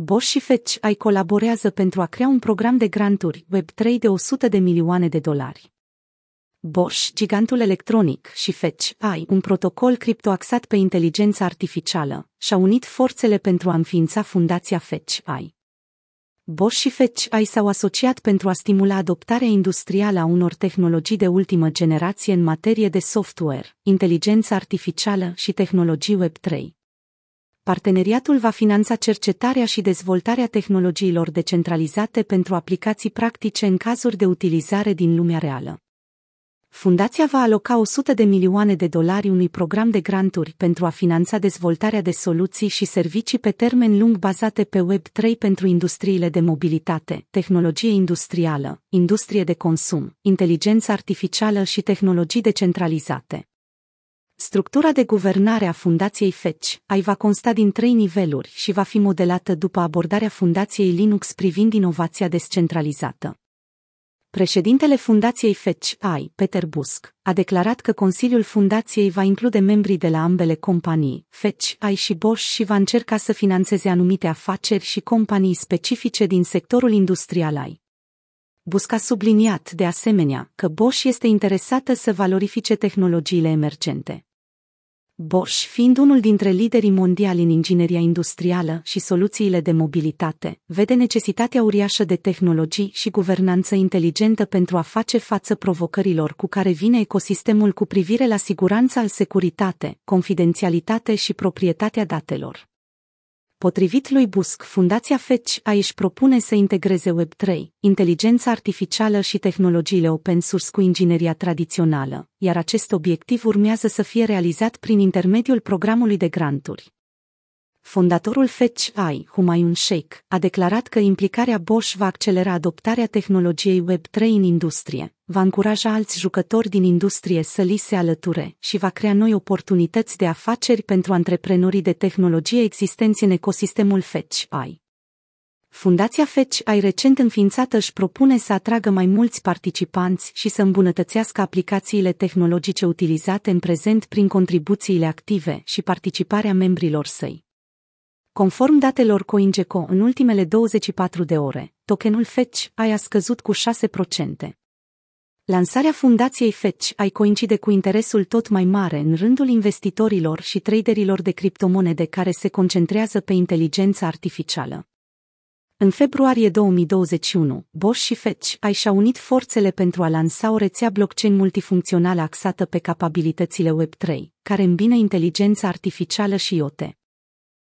Bosch și Fetch ai colaborează pentru a crea un program de granturi Web3 de 100 de milioane de dolari. Bosch, gigantul electronic, și Fetch AI, un protocol criptoaxat pe inteligența artificială, și-au unit forțele pentru a înființa fundația Fetch AI. Bosch și Fetch AI s-au asociat pentru a stimula adoptarea industrială a unor tehnologii de ultimă generație în materie de software, inteligență artificială și tehnologii Web3. Parteneriatul va finanța cercetarea și dezvoltarea tehnologiilor decentralizate pentru aplicații practice în cazuri de utilizare din lumea reală. Fundația va aloca 100 de milioane de dolari unui program de granturi pentru a finanța dezvoltarea de soluții și servicii pe termen lung bazate pe Web3 pentru industriile de mobilitate, tehnologie industrială, industrie de consum, inteligență artificială și tehnologii decentralizate. Structura de guvernare a Fundației Fetch AI va consta din trei niveluri și va fi modelată după abordarea Fundației Linux privind inovația descentralizată. Președintele Fundației Fetch AI, Peter Busk, a declarat că Consiliul Fundației va include membrii de la ambele companii, Fetch AI și Bosch și va încerca să financeze anumite afaceri și companii specifice din sectorul industrial AI. Busk a subliniat, de asemenea, că Bosch este interesată să valorifice tehnologiile emergente. Bosch, fiind unul dintre liderii mondiali în ingineria industrială și soluțiile de mobilitate, vede necesitatea uriașă de tehnologii și guvernanță inteligentă pentru a face față provocărilor cu care vine ecosistemul cu privire la siguranța al securitate, confidențialitate și proprietatea datelor. Potrivit lui Busk, Fundația Fetch aici propune să integreze Web3, inteligența artificială și tehnologiile open source cu ingineria tradițională, iar acest obiectiv urmează să fie realizat prin intermediul programului de granturi. Fondatorul Fetch AI, Humayun Sheikh, a declarat că implicarea Bosch va accelera adoptarea tehnologiei Web3 în industrie, va încuraja alți jucători din industrie să li se alăture și va crea noi oportunități de afaceri pentru antreprenorii de tehnologie existenți în ecosistemul Fetch AI. Fundația Fetch AI recent înființată își propune să atragă mai mulți participanți și să îmbunătățească aplicațiile tehnologice utilizate în prezent prin contribuțiile active și participarea membrilor săi. Conform datelor CoinGecko, în ultimele 24 de ore, tokenul Fetch a scăzut cu 6%. Lansarea fundației Fetch ai coincide cu interesul tot mai mare în rândul investitorilor și traderilor de criptomonede care se concentrează pe inteligența artificială. În februarie 2021, Bosch și Fetch ai și-au unit forțele pentru a lansa o rețea blockchain multifuncțională axată pe capabilitățile Web3, care îmbină inteligența artificială și IoT.